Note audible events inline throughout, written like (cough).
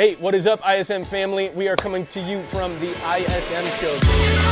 Hey, what is up, ISM family? We are coming to you from the ISM show.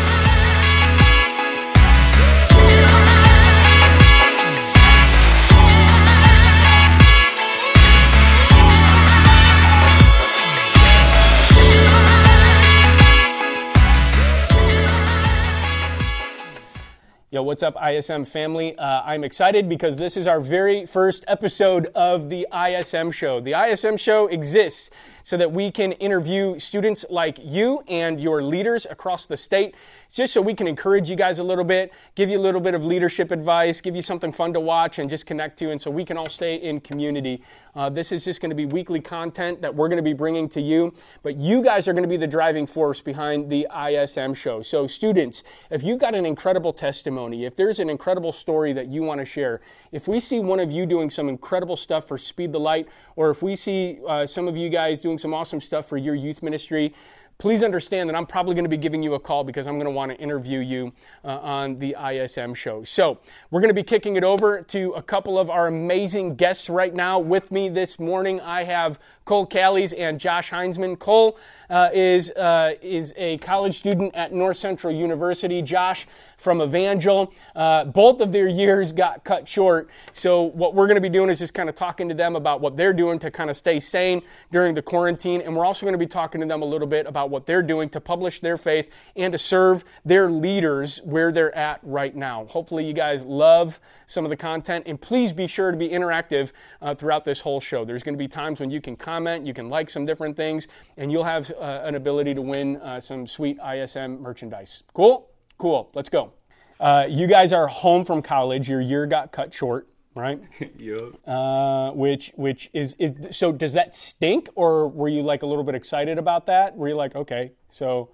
Yo, what's up, ISM family? Uh, I'm excited because this is our very first episode of the ISM show. The ISM show exists so that we can interview students like you and your leaders across the state, just so we can encourage you guys a little bit, give you a little bit of leadership advice, give you something fun to watch and just connect to, and so we can all stay in community. Uh, this is just going to be weekly content that we're going to be bringing to you, but you guys are going to be the driving force behind the ISM show. So, students, if you've got an incredible testimony, if there's an incredible story that you want to share, if we see one of you doing some incredible stuff for Speed the Light, or if we see uh, some of you guys doing some awesome stuff for your youth ministry, please understand that I'm probably going to be giving you a call because I'm going to want to interview you uh, on the ISM show. So, we're going to be kicking it over to a couple of our amazing guests right now. With me this morning, I have Cohl Callies and Josh Hinzman. Cohl uh, is, uh, is a college student at North Central University. Josh from Evangel. Uh, both of their years got cut short. So, what we're going to be doing is just kind of talking to them about what they're doing to kind of stay sane during the quarantine. And we're also going to be talking to them a little bit about what they're doing to publish their faith and to serve their leaders where they're at right now. Hopefully, you guys love some of the content. And please be sure to be interactive uh, throughout this whole show. There's going to be times when you can comment, you can like some different things, and you'll have uh, an ability to win uh, some sweet ISM merchandise. Cool? Cool. Let's go. Uh, you guys are home from college. Your year got cut short, right? (laughs) Yup. Uh, which which is, is so does that stink or were you like a little bit excited about that? Were you like okay, so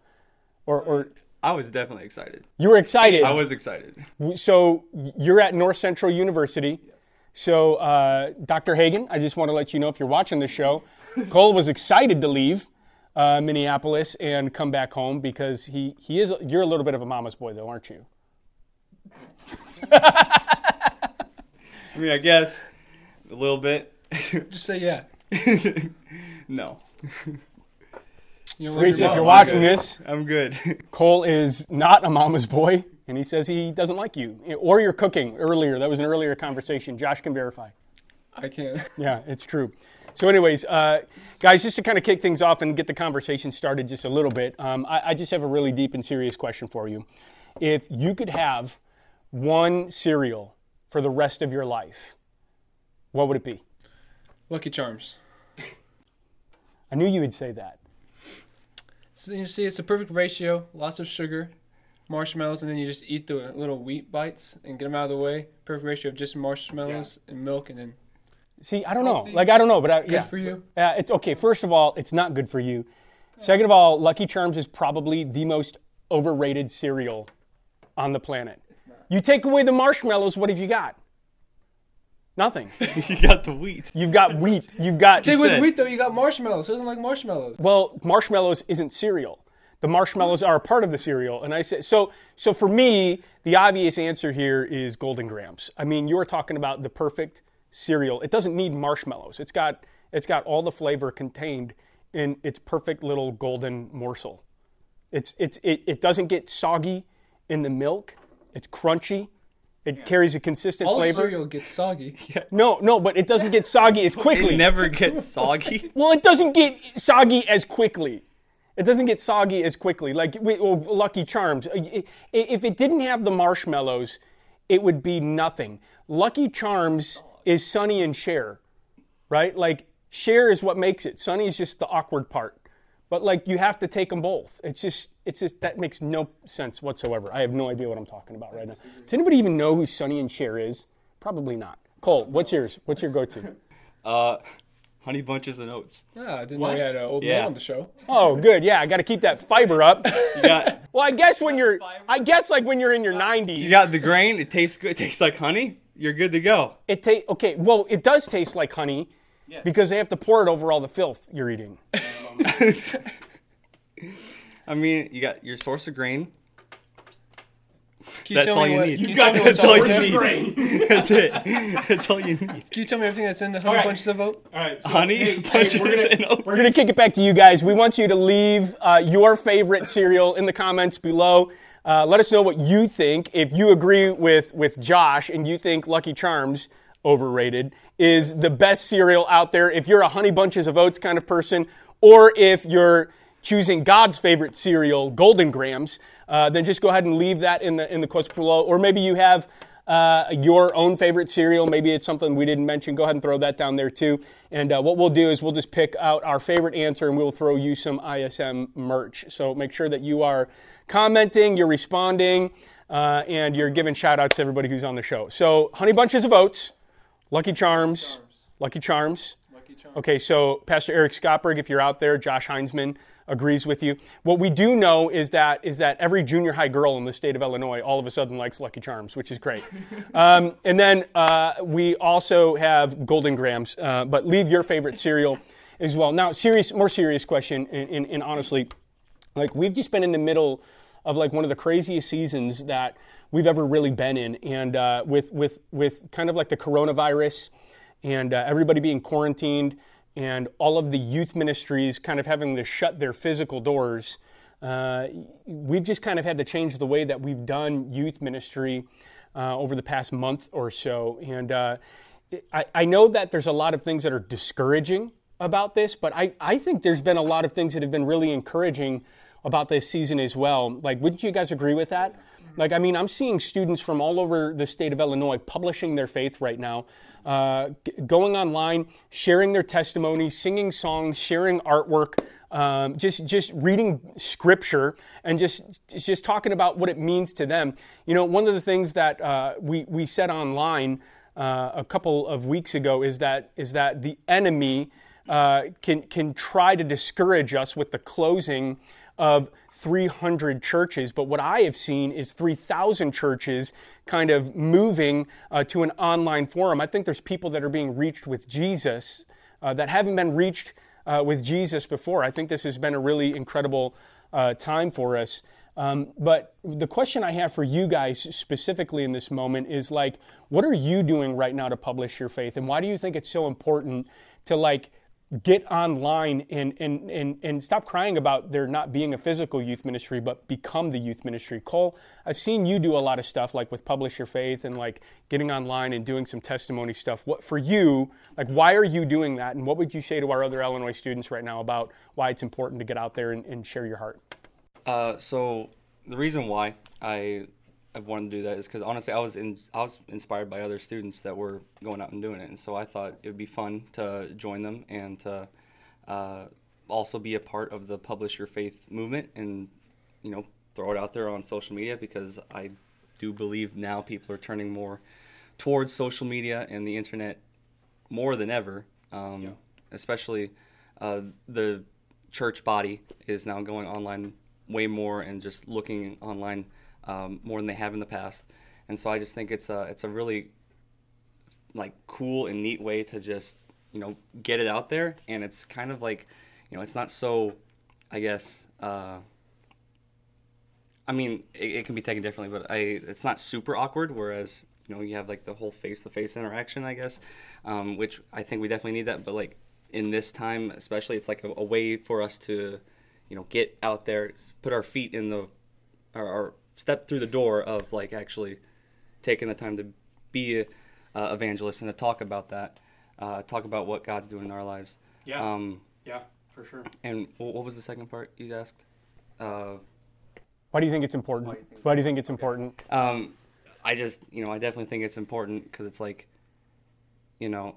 or or I was definitely excited. you were excited? I was excited. So you're at North Central University. So uh, Dr. Hagan, I just want to let you know if you're watching the show, Cohl was excited to leave uh, Minneapolis and come back home because he he is you're a little bit of a mama's boy though, aren't you? (laughs) I mean, I guess a little bit. (laughs) Just say yeah. (laughs) no, You know, Reese, if mom- you're watching this, I'm good. Cohl is not a mama's boy, and he says he doesn't like you or your cooking earlier. That was an earlier conversation. Josh can verify. I can't. Yeah, it's true. So, anyways, uh, guys, just to kind of kick things off and get the conversation started just a little bit, um, I, I just have a really deep and serious question for you. If you could have one cereal for the rest of your life, what would it be? Lucky Charms. (laughs) I knew you would say that. So you see, it's a perfect ratio. Lots of sugar, marshmallows, and then you just eat the little wheat bites and get them out of the way. Perfect ratio of just marshmallows and milk, and then See, I don't know. Like, I don't know, but I, good yeah. for you. Uh, it's okay. First of all, it's not good for you. Second of all, Lucky Charms is probably the most overrated cereal on the planet. You take away the marshmallows, what have you got? Nothing. (laughs) you got the wheat. You've got (laughs) wheat. You've got Take with said- wheat though, you got marshmallows. Who doesn't like marshmallows? well, marshmallows isn't cereal. The marshmallows are a part of the cereal, and I said so. So for me, the obvious answer here is Golden Grahams. I mean, you're talking about the perfect cereal. It doesn't need marshmallows. It's got it's got all the flavor contained in its perfect little golden morsel. It's it's it, it doesn't get soggy in the milk. It's crunchy. It carries a consistent All flavor. cereal gets soggy. (laughs) No, no, but it doesn't get soggy as (laughs) quickly. It never gets soggy. (laughs) Well, it doesn't get soggy as quickly. It doesn't get soggy as quickly. Like well, oh, Lucky Charms, I- I- if it didn't have the marshmallows, it would be nothing. Lucky Charms oh. Is Sonny and Cher, right? Like Cher is what makes it. Sonny is just the awkward part. But like you have to take them both. It's just it's just that makes no sense whatsoever. I have no idea what I'm talking about right now. Does anybody even know who Sonny and Cher is? Probably not. Cohl, what's yours? What's your go-to? Uh, honey bunches of oats. Yeah, I didn't What? know we had an old Yeah. man on the show. Oh, good. Yeah, I got to keep that fiber up. (laughs) You got Well, I guess when you're, I guess like when you're in your 90s, you got the grain. It tastes good. It tastes like honey. You're good to go. it tastes okay. Well, it does taste like honey because they have to pour it over all the filth you're eating. (laughs) I mean, you got your source of grain. you That's tell all me you what- need. can You got tell me the what's That's all all you need. brain. (laughs) That's it. That's all you need. Can you tell me everything that's in the honey All right. bunches of oat? All right, so, Honey hey, hey, we're gonna, and oat. we're gonna kick it back to you guys. We want you to leave uh, your favorite cereal in the comments below. Uh, let us know what you think. If you agree with with Josh and you think Lucky Charms overrated is the best cereal out there, if you're a Honey Bunches of Oats kind of person, or if you're choosing God's favorite cereal, Golden Grahams, uh, then just go ahead and leave that in the in the quotes below. Or maybe you have uh, your own favorite cereal. Maybe it's something we didn't mention. Go ahead and throw that down there too. And uh, what we'll do is we'll just pick out our favorite answer and we'll throw you some ISM merch. So make sure that you are commenting, you're responding, uh, and you're giving shout outs to everybody who's on the show. So Honey Bunches of Oats, Lucky Charms, Lucky Charms. Lucky Charm. Okay, so Pastor Eric Scottberg, if you're out there, Josh Hinzman agrees with you. What we do know is that is that every junior high girl in the state of Illinois all of a sudden likes Lucky Charms, which is great. (laughs) um, and then uh, we also have Golden Grahams, uh, but leave your favorite cereal as well. Now, serious, more serious question, and, and, and honestly, like we've just been in the middle of like one of the craziest seasons that we've ever really been in, and uh, with with with kind of like the coronavirus and uh, everybody being quarantined and all of the youth ministries kind of having to shut their physical doors. Uh, we've just kind of had to change the way that we've done youth ministry uh, over the past month or so, and uh, I, I know that there's a lot of things that are discouraging about this, but I, I think there's been a lot of things that have been really encouraging about this season as well. Like, wouldn't you guys agree with that? Like, I mean, I'm seeing students from all over the state of Illinois publishing their faith right now, uh, g- going online, sharing their testimony, singing songs, sharing artwork, um, just just reading scripture, and just just talking about what it means to them. You know, one of the things that uh, we we said online uh, a couple of weeks ago is that is that the enemy uh, can can try to discourage us with the closing of 300 churches, but what I have seen is 3,000 churches kind of moving uh, to an online forum. I think there's people that are being reached with Jesus uh, that haven't been reached uh, with Jesus before. I think this has been a really incredible uh, time for us. Um, but the question I have for you guys specifically in this moment is like, what are you doing right now to publish your faith, and why do you think it's so important to like get online and, and, and, and stop crying about there not being a physical youth ministry, but become the youth ministry. Cohl, I've seen you do a lot of stuff like with Publish Your Faith and like getting online and doing some testimony stuff. What for you, like why are you doing that? And what would you say to our other Illinois students right now about why it's important to get out there and, and share your heart? Uh, so the reason why I I wanted to do that is because honestly, I was in I was inspired by other students that were going out and doing it, and so I thought it would be fun to join them and to uh, also be a part of the Publish Your Faith movement, and you know throw it out there on social media because I do believe now people are turning more towards social media and the internet more than ever. Um, Especially uh, the church body is now going online way more and just looking online um, more than they have in the past. And so I just think it's a it's a really like cool and neat way to just you know get it out there. And it's kind of like you know it's not so I guess. Uh, I mean, it, it can be taken differently, but I it's not super awkward. Whereas you know you have like the whole face to face interaction, I guess, um, which I think we definitely need that. But like in this time, especially, it's like a, a way for us to you know get out there, put our feet in the or step through the door of like actually taking the time to be a uh, evangelist and to talk about that, uh, talk about what God's doing in our lives. Yeah. Um, Yeah, for sure. and what was the second part you asked? Uh, Why do you think it's important? Why do you think it's important? Um, I just, you know, I definitely think it's important because it's like, you know,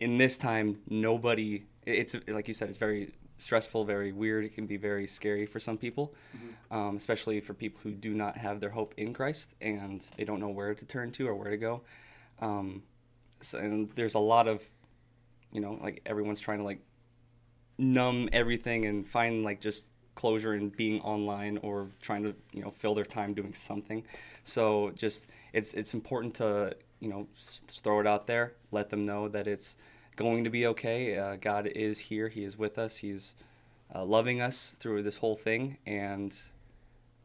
in this time, nobody. It's like you said, it's very stressful, very weird. It can be very scary for some people, um, especially for people who do not have their hope in Christ and they don't know where to turn to or where to go. Um, so, and there's a lot of, you know, like everyone's trying to like numb everything and find like just closure in being online or trying to you know fill their time doing something so just it's it's important to you know s- throw it out there let them know that it's going to be okay uh, god is here he is with us he's uh, loving us through this whole thing and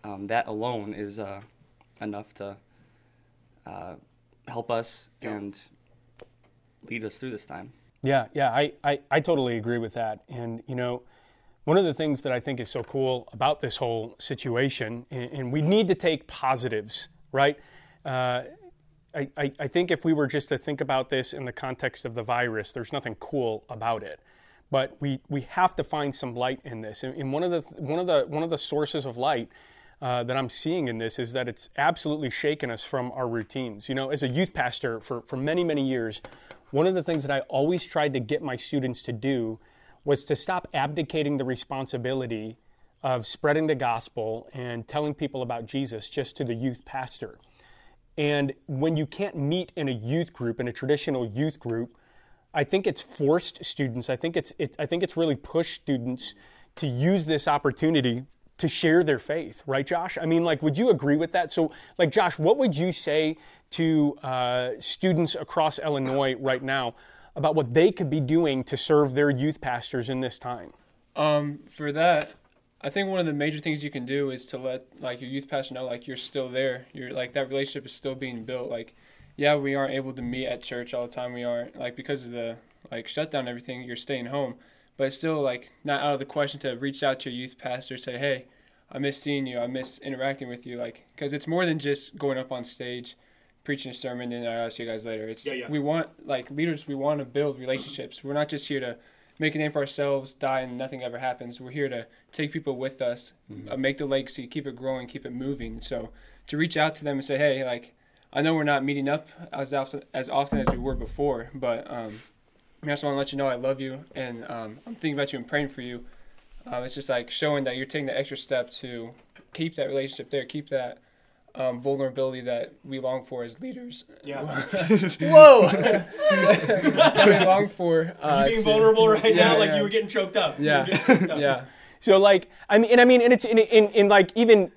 um, that alone is uh, enough to uh, help us Yeah. and lead us through this time. Yeah, yeah, I, I, I totally agree with that. And, you know, one of the things that I think is so cool about this whole situation, and, and we need to take positives, right? I, I, I think if we were just to think about this in the context of the virus, there's nothing cool about it. But we, we have to find some light in this. And, and one of the one of the one of the sources of light uh, that I'm seeing in this is that it's absolutely shaken us from our routines. You know, as a youth pastor for, for many, many years, one of the things that I always tried to get my students to do was to stop abdicating the responsibility of spreading the gospel and telling people about Jesus just to the youth pastor. And when you can't meet in a youth group, in a traditional youth group, I think it's forced students. I think it's it, I think it's really pushed students to use this opportunity to share their faith, right, Josh? I mean, like, would you agree with that? So, like, Josh, what would you say to uh, students across Illinois right now about what they could be doing to serve their youth pastors in this time? Um, for that, I think one of the major things you can do is to let like your youth pastor know like you're still there. You're like that relationship is still being built. Like, yeah, we aren't able to meet at church all the time. We aren't like because of the like shutdown and everything. You're staying home, but it's still like not out of the question to reach out to your youth pastor, say, hey, I miss seeing you. I miss interacting with you. Like, because it's more than just going up on stage, preaching a sermon, and I'll see you guys later. It's Yeah, yeah. we want like leaders. We want to build relationships. We're not just here to make a name for ourselves, die, and nothing ever happens. We're here to take people with us, uh, make the legacy, keep it growing, keep it moving. So to reach out to them and say, hey, like, I know we're not meeting up as often as often as we were before, but um, I just want to let you know I love you and um, I'm thinking about you and praying for you. Um, it's just like showing that you're taking the extra step to keep that relationship there, keep that um, vulnerability that we long for as leaders. Yeah. (laughs) Whoa! (laughs) we long for. Uh, being to- vulnerable right yeah, now, like yeah. you were getting choked up. Yeah, choked up. (laughs) yeah. So like I mean, and I mean, and it's in in, in like even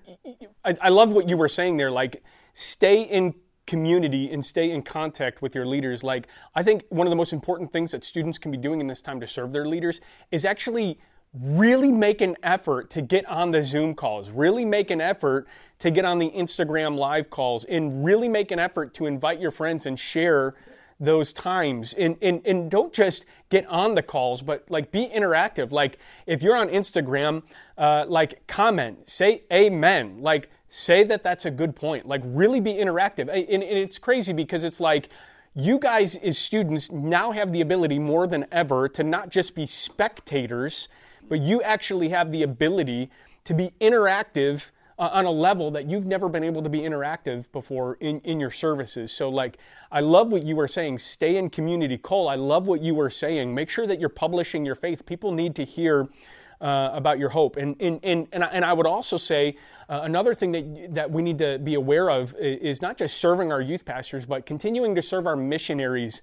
I, I love what you were saying there. Like stay in community and stay in contact with your leaders. Like I think one of the most important things that students can be doing in this time to serve their leaders is actually really make an effort to get on the Zoom calls, really make an effort to get on the Instagram live calls, and really make an effort to invite your friends and share those times. And, and and don't just get on the calls but like be interactive. Like if you're on instagram uh, like comment say amen. Like say that that's a good point. Like really be interactive. And, and it's crazy because it's like you guys as students now have the ability more than ever to not just be spectators but you actually have the ability to be interactive uh, on a level that you've never been able to be interactive before in, in your services. So, like, I love what you were saying. Stay in community. Cohl, I love what you were saying. Make sure that you're publishing your faith. People need to hear uh, about your hope. And, and, and, and, I, and I would also say uh, another thing that, that we need to be aware of is not just serving our youth pastors, but continuing to serve our missionaries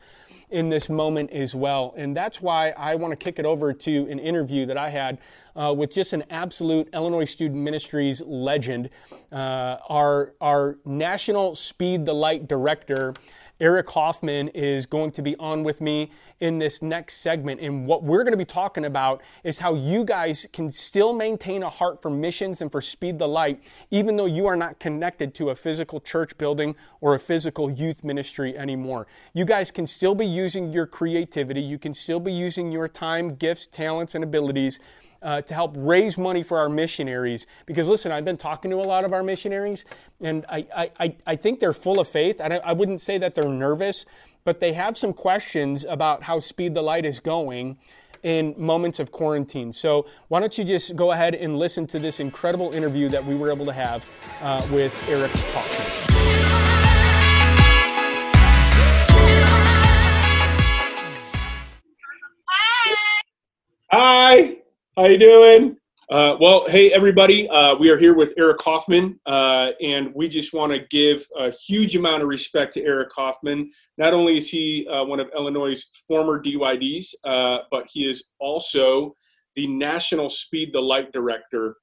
in this moment as well. And that's why I want to kick it over to an interview that I had uh, with just an absolute Illinois Student Ministries legend, uh, our, our National Speed the Light Director. Eric Hoffman is going to be on with me in this next segment. And what we're going to be talking about is how you guys can still maintain a heart for missions and for Speed the Light, even though you are not connected to a physical church building or a physical youth ministry anymore. You guys can still be using your creativity, you can still be using your time, gifts, talents, and abilities uh, to help raise money for our missionaries. Because listen, I've been talking to a lot of our missionaries, and I, I, I- I think they're full of faith. I, I wouldn't say that they're nervous, but they have some questions about how Speed the Light is going in moments of quarantine. So why don't you just go ahead and listen to this incredible interview that we were able to have uh, with Eric Hoffman. Hi, how you doing? Uh, well, hey everybody, uh, we are here with Eric Hoffman, uh, and we just want to give a huge amount of respect to Eric Hoffman. Not only is he uh, one of Illinois' former DYDs, uh, but he is also the National Speed the Light Director.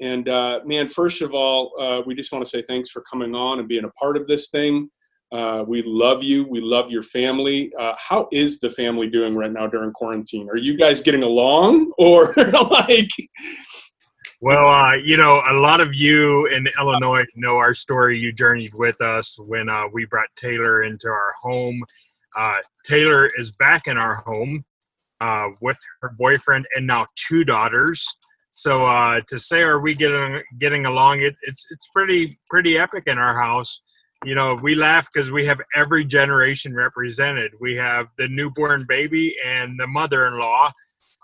And uh, man, first of all, we just want to say thanks for coming on and being a part of this thing. Uh, we love you. We love your family. Uh, how is the family doing right now during quarantine? Are you guys getting along, (laughs) or like? Well, uh, you know, a lot of you in Illinois know our story. You journeyed with us when uh, we brought Taylor into our home. Uh, Taylor is back in our home uh, with her boyfriend and now two daughters. So to say, are we getting getting along? It, it's it's pretty pretty epic in our house. You know, we laugh because we have every generation represented. We have the newborn baby and the mother-in-law.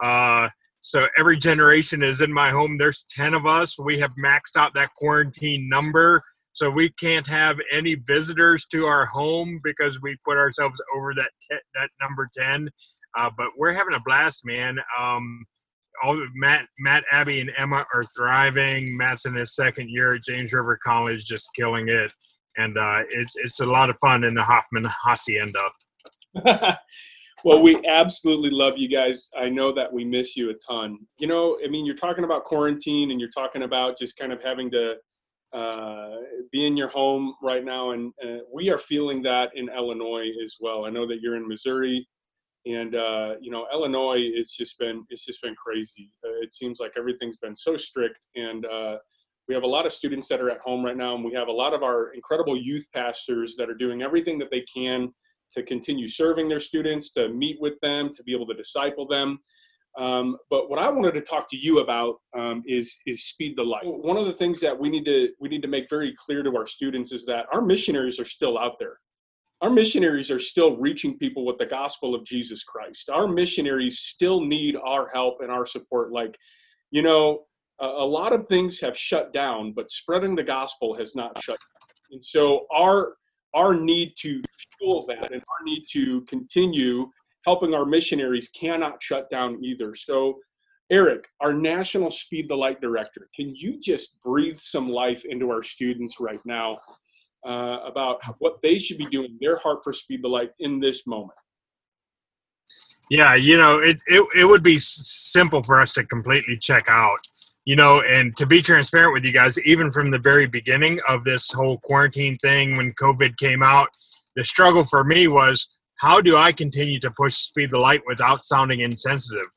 Uh, so every generation is in my home. There's 10 of us. We have maxed out that quarantine number. So we can't have any visitors to our home because we put ourselves over that te- that number 10. Uh, but we're having a blast, man. Um, all Matt, Matt, Abby, and Emma are thriving. Matt's in his second year at James River College, just killing it, and uh, it's it's a lot of fun in the Hoffman hacienda. (laughs) well, we absolutely love you guys. I know that we miss you a ton. You know, I mean, you're talking about quarantine, and you're talking about just kind of having to uh, be in your home right now, and uh, we are feeling that in Illinois as well. I know that you're in Missouri and uh, you know Illinois it's just been it's just been crazy. Uh, it seems like everything's been so strict, and uh, we have a lot of students that are at home right now, and we have a lot of our incredible youth pastors that are doing everything that they can to continue serving their students, to meet with them, to be able to disciple them. Um, but what I wanted to talk to you about um, is is speed the light. One of the things that we need to we need to make very clear to our students is that our missionaries are still out there our missionaries are still reaching people with the gospel of Jesus Christ. Our missionaries still need our help and our support. Like, you know, a, lot of things have shut down, but spreading the gospel has not shut down. And so our our need to fuel that and our need to continue helping our missionaries cannot shut down either. So Eric, our National Speed the Light Director, can you just breathe some life into our students right now uh, about what they should be doing, their heart for Speed the Light in this moment? Yeah, you know, it, it, it would be simple for us to completely check out, you know, and to be transparent with you guys, even from the very beginning of this whole quarantine thing when COVID came out, the struggle for me was how do I continue to push Speed the Light without sounding insensitive?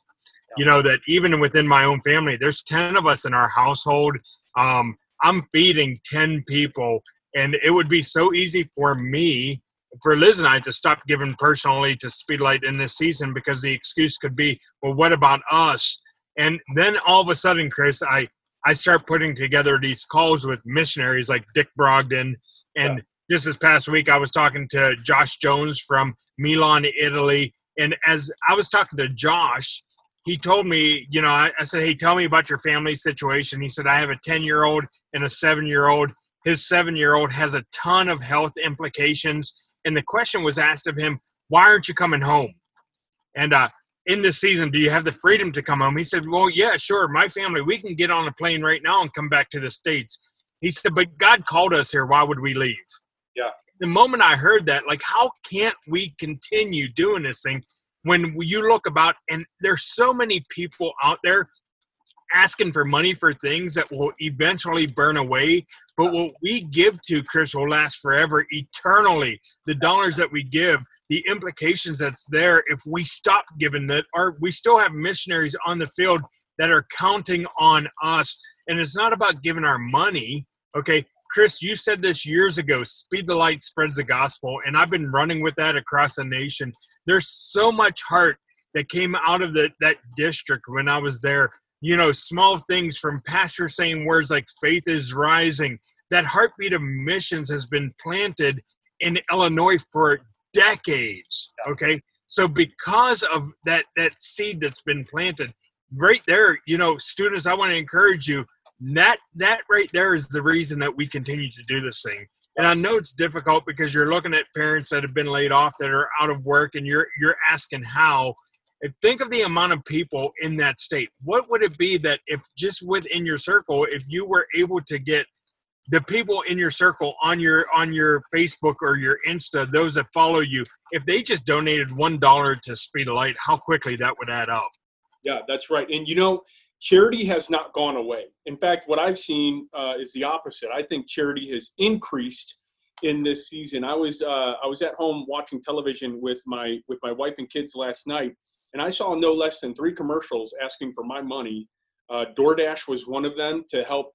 You know, that even within my own family, there's 10 of us in our household. Um, I'm feeding 10 people and it would be so easy for me, for Liz and I, to stop giving personally to Speedlight in this season because the excuse could be, well, what about us? And then all of a sudden, Chris, I I start putting together these calls with missionaries like Dick Brogden. And yeah. just this past week, I was talking to Josh Jones from Milan, Italy. And as I was talking to Josh, he told me, you know, I, I said, hey, tell me about your family situation. He said, I have a 10 year old and a seven year old his seven year old has a ton of health implications. And the question was asked of him, why aren't you coming home? And uh, in this season, do you have the freedom to come home? He said, well, yeah, sure. My family, we can get on a plane right now and come back to the States. He said, but God called us here. Why would we leave? Yeah. The moment I heard that, like, how can't we continue doing this thing when you look about and there's so many people out there asking for money for things that will eventually burn away. But what we give to Chris will last forever, eternally. The dollars that we give, the implications that's there if we stop giving that, are we still have missionaries on the field that are counting on us. And it's not about giving our money. Okay, Chris, you said this years ago speed the light spreads the gospel. And I've been running with that across the nation. There's so much heart that came out of the, that district when I was there you know, small things from pastors saying words like faith is rising. That heartbeat of missions has been planted in Illinois for decades. Okay. So because of that that seed that's been planted, right there, you know, students, I want to encourage you. That that right there is the reason that we continue to do this thing. And I know it's difficult because you're looking at parents that have been laid off that are out of work and you're you're asking how think of the amount of people in that state. What would it be that if just within your circle if you were able to get the people in your circle on your on your facebook or your insta those that follow you if they just donated one dollar to speed of light how quickly that would add up? Yeah that's right. And you know charity has not gone away. In fact what i've seen uh, is the opposite. I think charity has increased in this season. I was uh, i was at home watching television with my with my wife and kids last night and I saw no less than three commercials asking for my money Uh, DoorDash was one of them to help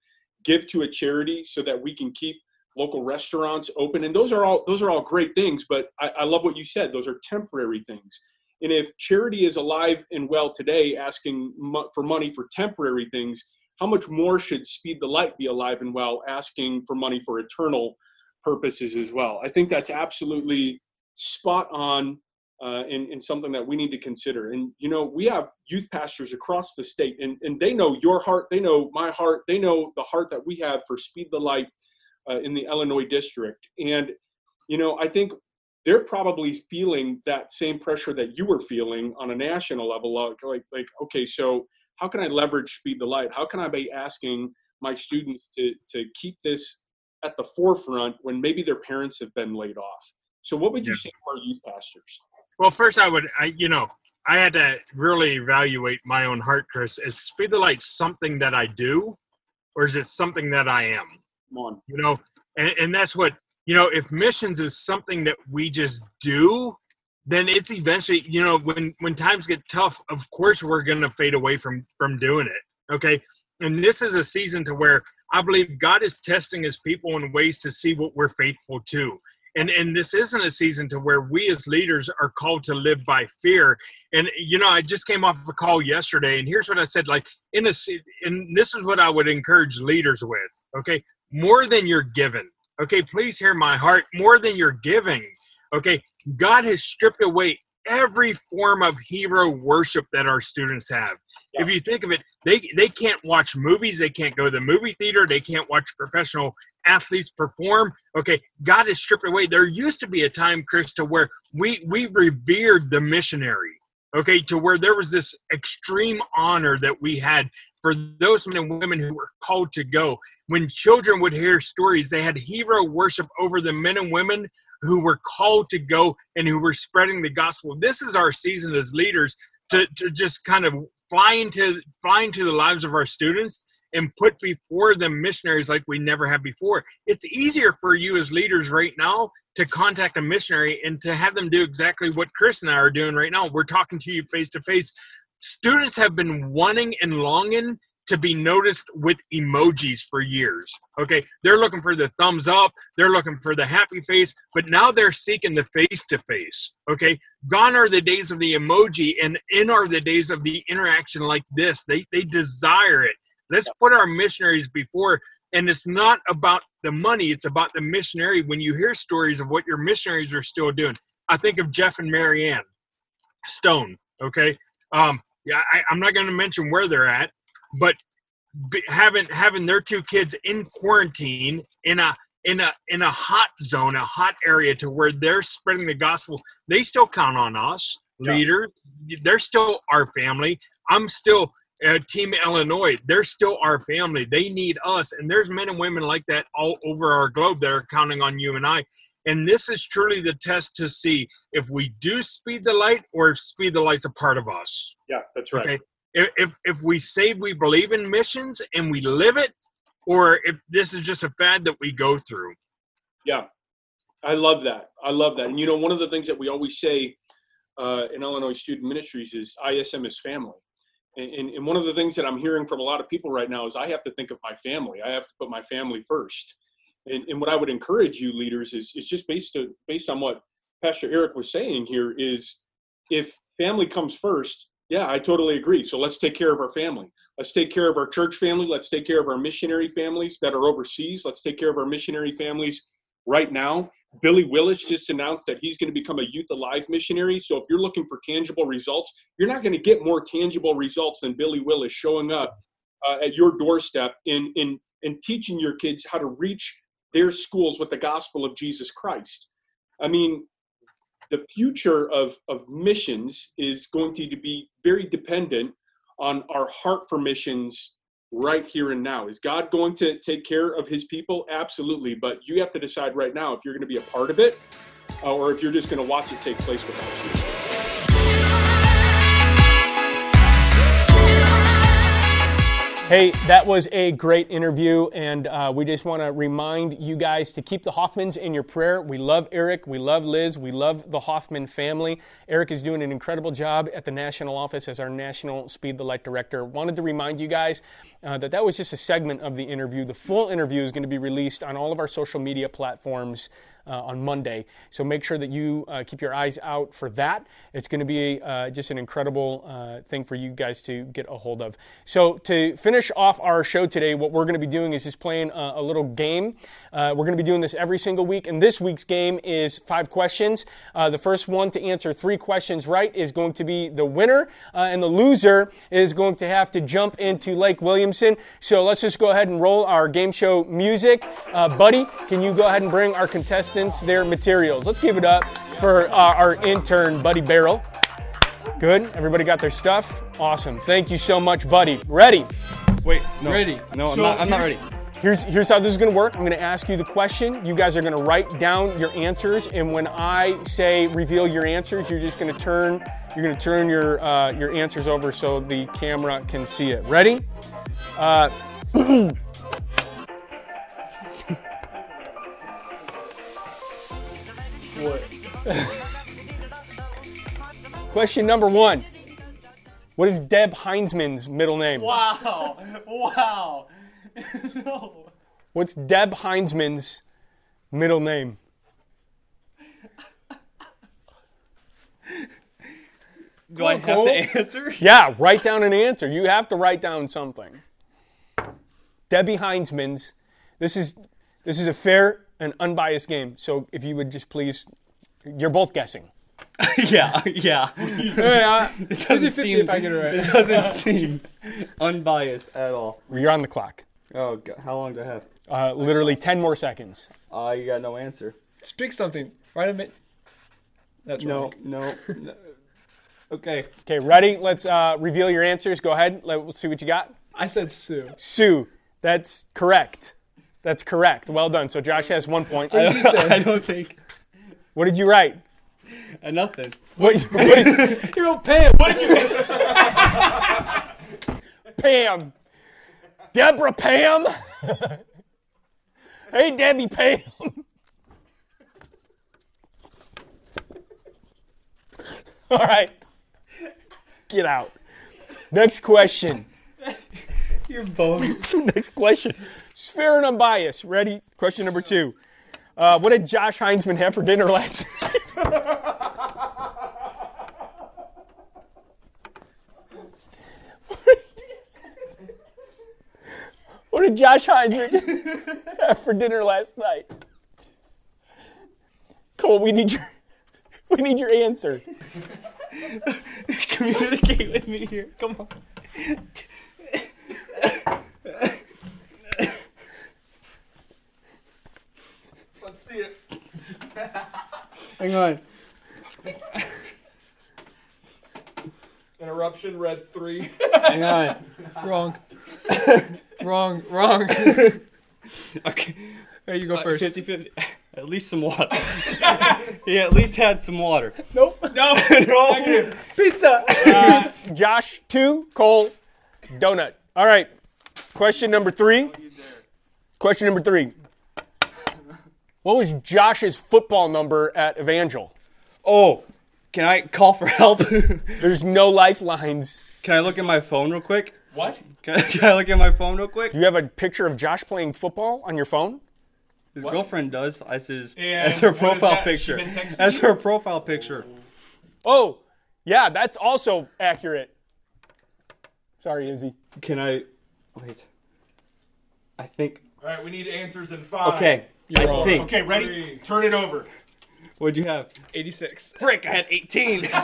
give to a charity so that we can keep local restaurants open. And those are all those are all great things. But I, I love what you said; those are temporary things. And if charity is alive and well today, asking mo- for money for temporary things, how much more should Speed the Light be alive and well, asking for money for eternal purposes as well? I think that's absolutely spot on uh, and, and something that we need to consider. And, you know, we have youth pastors across the state, and, and they know your heart, they know my heart, they know the heart that we have for Speed the Light uh, in the Illinois district. And, you know, I think they're probably feeling that same pressure that you were feeling on a national level. Like, like, like okay, so how can I leverage Speed the Light? How can I be asking my students to, to keep this at the forefront when maybe their parents have been laid off? So, what would you yeah. say to our youth pastors? Well, first, I would, I, you know, I had to really evaluate my own heart, Chris. Is Speed the Light something that I do, or is it something that I am? Come on. You know, and, and that's what, you know, if missions is something that we just do, then it's eventually, you know, when when times get tough, of course we're going to fade away from from doing it. Okay, and this is a season to where I believe God is testing His people in ways to see what we're faithful to and and this isn't a season to where we as leaders are called to live by fear. And you know i just came off of a call yesterday and here's what i said like in a and this is what i would encourage leaders with okay? More than you're given okay? Please hear my heart. More than you're giving okay? God has stripped away every form of hero worship that our students have. Yeah. If you think of it, they they can't watch movies, they can't go to the movie theater, they can't watch professional athletes perform. Okay, God has stripped away. There used to be a time, Chris, to where we we revered the missionary. Okay, to where there was this extreme honor that we had for those men and women who were called to go. When children would hear stories, they had hero worship over the men and women who were called to go and who were spreading the gospel. This is our season as leaders to, to just kind of fly into fly into the lives of our students and put before them missionaries like we never have before. It's easier for you as leaders right now to contact a missionary and to have them do exactly what Chris and I are doing right now. We're talking to you face to face. Students have been wanting and longing to be noticed with emojis for years. Okay, they're looking for the thumbs up, they're looking for the happy face, but now they're seeking the face to face. Okay, gone are the days of the emoji, and in are the days of the interaction like this. They they desire it. Let's put our missionaries before, and it's not about the money; it's about the missionary. When you hear stories of what your missionaries are still doing, I think of Jeff and Marianne Stone. Okay, um, yeah, I, I'm not going to mention where they're at, but having having their two kids in quarantine in a in a in a hot zone, a hot area to where they're spreading the gospel, they still count on us yeah. leaders. They're still our family. I'm still uh, Team Illinois. They're still our family. They need us, and there's men and women like that all over our globe that are counting on you and I. And this is truly the test to see if we do speed the light or if speed the light's a part of us. Yeah, that's right. Okay if if we say we believe in missions and we live it, or if this is just a fad that we go through. Yeah, I love that. I love that. And you know, one of the things that we always say uh, in Illinois Student Ministries is ISM is family. And, and, one of the things that I'm hearing from a lot of people right now is I have to think of my family. I have to put my family first. And, and what I would encourage you leaders is, is just based, to, based on what Pastor Eric was saying here is if family comes first, yeah, I totally agree. So let's take care of our family. Let's take care of our church family. Let's take care of our missionary families that are overseas. Let's take care of our missionary families right now. Billy Willis just announced that he's going to become a Youth Alive missionary. So if you're looking for tangible results, you're not going to get more tangible results than Billy Willis showing up uh, at your doorstep in in in teaching your kids how to reach their schools with the gospel of Jesus Christ. I mean, the future of, of missions is going to be very dependent on our heart for missions right here and now. Is God going to take care of his people? Absolutely. But you have to decide right now if you're going to be a part of it uh, or if you're just going to watch it take place without you. Hey, that was a great interview, and uh, we just want to remind you guys to keep the Hoffmans in your prayer. We love Eric, we love Liz, we love the Hoffman family. Eric is doing an incredible job at the national office as our national Speed the Light director. Wanted to remind you guys uh, that that was just a segment of the interview. The full interview is going to be released on all of our social media platforms. Uh, on Monday. So make sure that you uh, keep your eyes out for that. It's going to be uh, just an incredible uh, thing for you guys to get a hold of. So to finish off our show today, what we're going to be doing is just playing a, a little game. Uh, we're going to be doing this every single week, and this week's game is five questions. Uh, the first one to answer three questions right is going to be the winner, and the loser is going to have to jump into Lake Williamson. So let's just go ahead and roll our game show music. buddy, can you go ahead and bring our contestant? Their materials. Let's give it up for uh, our intern, Buddy Barrel. Good. Everybody got their stuff? Awesome. Thank you so much, Buddy. Ready? Wait, no. Ready. No, I'm So not. I'm not ready. Here's, here's how this is going to work. I'm going to ask you the question. You guys are going to write down your answers, and when I say reveal your answers, you're just going to turn you're going to turn your uh, your answers over so the camera can see it. Ready? Uh, (clears throat) (laughs) question number one. What is Deb Hinzman's middle name? Wow. Wow. (laughs) no. What's Deb Hinzman's middle name? Do I have to answer? (laughs) Yeah, write down an answer. You have to write down something. Debbie Hinzman's. This is this is a fair and unbiased game. So if you would just please, you're both guessing. (laughs) yeah, yeah. Hey, It doesn't 50-50 seem. if I get it right. It doesn't (laughs) seem unbiased at all. You're on the clock. Oh, God. how long do I have? Uh, literally ten more seconds. Uh, you got no answer. Speak something. Write a minute. That's No, wrong. no. (laughs) no. Okay. Okay, ready? Let's uh, reveal your answers. Go ahead. Let, us see what you got. I said Sue. Sue. That's correct. That's correct. Well done. So Josh has one point. What did you say? (laughs) I don't think What did you write? uh, nothing. What, (laughs) what did, You know, Pam. What did you? (laughs) Pam. Deborah Pam. hey, Debbie Pam. All right. Get out. Next question. You're both. Next question. It's fair and unbiased. Ready? Question number two. Uh, what did Josh Hinzman (laughs) (laughs) have for dinner last night? what did Josh Hinzman have for dinner last night? Cohl, we need your (laughs) we need your answer. Communicate with me here. Come on. Let's see it. Hang on. Interruption, red three. Hang on. Wrong. wrong. Wrong. Okay. There you go uh, first. 50 50. At least some water. (laughs) he at least had some water. Nope. No, (laughs) no. Pizza. Uh, Josh, two. Cohl, donut. All right. Question number three. Question number three. What was Josh's football number at Evangel? Oh, can I call for help? (laughs) There's no lifelines. can I look at my phone real quick? What? Can I, (laughs) can I look at my phone real quick? Do you have a picture of Josh playing football on your phone? His girlfriend does as his Yeah, as her profile picture. been texting As you? her profile picture. Oh, yeah, that's also accurate. Sorry, Izzy. Can I wait? I think All right, we need answers in five. okay. You're I wrong. think. Okay, ready? Turn it over. What'd you have? 86. Frick! I had 18. (laughs)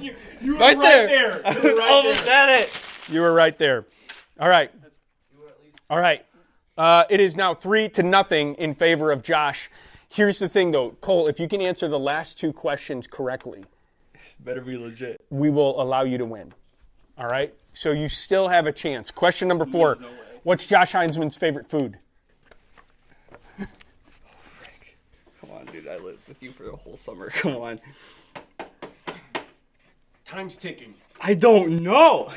You, you were Right right there. there. I You (laughs) were was right almost there. at it. You were right there. All right. All right. Uh, it is now three to nothing in favor of Josh. Here's the thing, though, Cohl. If you can answer the last two questions correctly, Better be legit. we will allow you to win. All right. So you still have a chance. Question number four: What's Josh Hinzman's favorite food? Come on, dude. I lived with you for the whole summer. (laughs) Come on. Time's ticking. I don't know.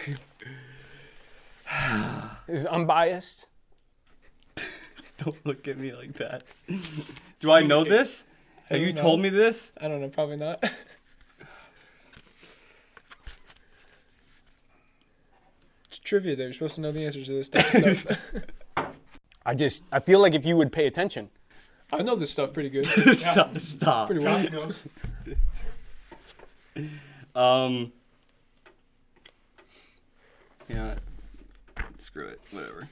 is unbiased. (laughs) Don't look at me like that. Do I know this? Have you don't told me this? I don't know, probably not. (laughs) it's trivia. There, you're supposed to know the answers to this type of stuff. I just I feel like if you would pay attention. I know this stuff pretty good, (laughs) stop. Stop. pretty well. Knows. (laughs) Um. Yeah. Screw it. Whatever.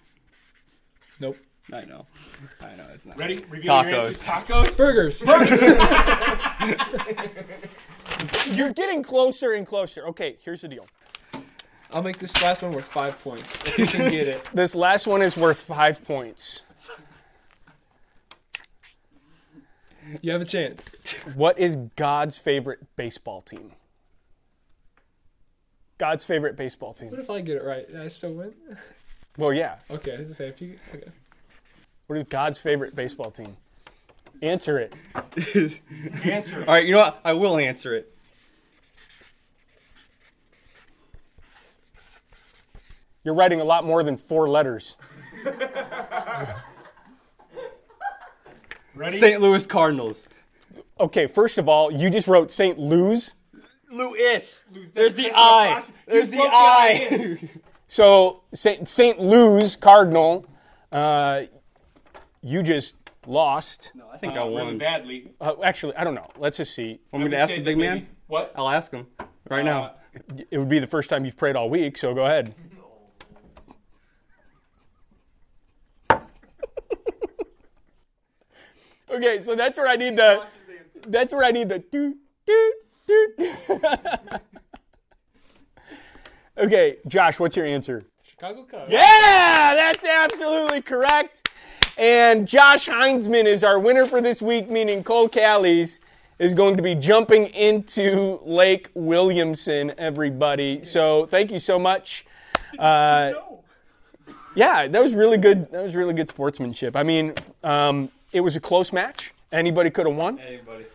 Nope. I know. I know. It's not. Ready? Reveal your answers. Tacos. Burgers. (laughs) You're getting closer and closer. Okay, here's the deal. I'll make this last one worth five points if you can get it. This last one is worth five points. You have a chance. What is God's favorite baseball team? God's favorite baseball team. What team. if I get it right? I still win. Well, yeah. Okay, I was gonna say if you. Okay. What is God's favorite baseball team? Answer it. (laughs) Answer. All right. You know what? I will answer it. You're writing a lot more than four letters. (laughs) Ready? St. Louis Cardinals. Okay, first of all, you just wrote St. Louis. Louis. There's the I. There's the I. (laughs) So St. St. Louis Cardinal, uh, you just lost. no, I think I Uh, really won. badly. Uh, actually, I don't know. Let's just see. Want me to ask the big maybe- man? What? I'll ask him right Uh, now. It would be the first time you've prayed all week, so go ahead. Okay, so that's where I need the. That's where I need the do do do. (laughs) okay, Josh, what's your answer? Chicago Cubs. Yeah, that's absolutely correct. And Josh Hinzman is our winner for this week, meaning Cohl Callies is going to be jumping into Lake Williamson, everybody. So thank you so much. (laughs) Uh, yeah, that was really good. That was really good sportsmanship. I mean, um, it was a close match. Anybody could have won. Anybody.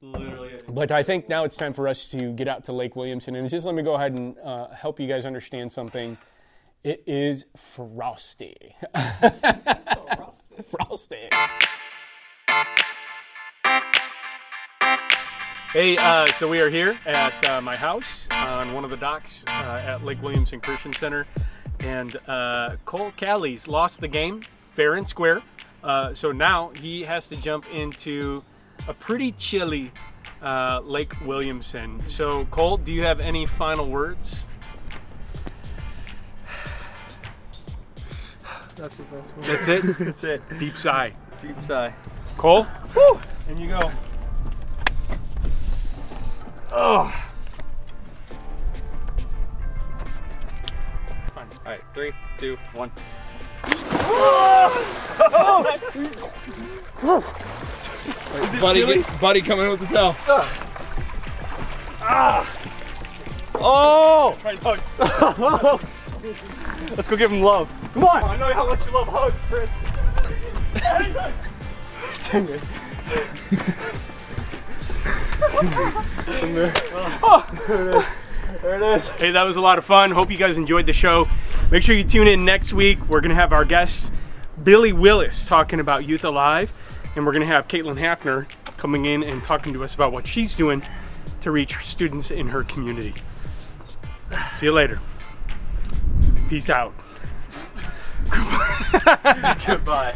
Literally. anybody. But I think now it's time for us to get out to Lake Williamson. And just let me go ahead and uh, help you guys understand something. It is frosty. frosty. (laughs) (laughs) Frosty. Hey, uh, so we are here at uh, my house on one of the docks uh, at Lake Williamson Christian Center. And uh, Cohl Callies lost the game fair and square. Uh, so now he has to jump into a pretty chilly uh, Lake Williamson. So, Cohl, do you have any final words? (sighs) That's his last one. That's it. (laughs) That's it. Deep sigh. Deep sigh. Cohl, and you go. Oh. Fine. All right. Three, two, one. Buddy, get, buddy, coming with the towel. Ah, oh! (laughs) Let's go give him love. Come on. I know how much you love hugs, Chris. There it is. Hey, that was a lot of fun. Hope you guys enjoyed the show. Make sure you tune in next week. We're going to have our guest, Billy Willis, talking about Youth Alive. And we're going to have Caitlin Hafner coming in and talking to us about what she's doing to reach students in her community. See you later. Peace out. (laughs) Goodbye.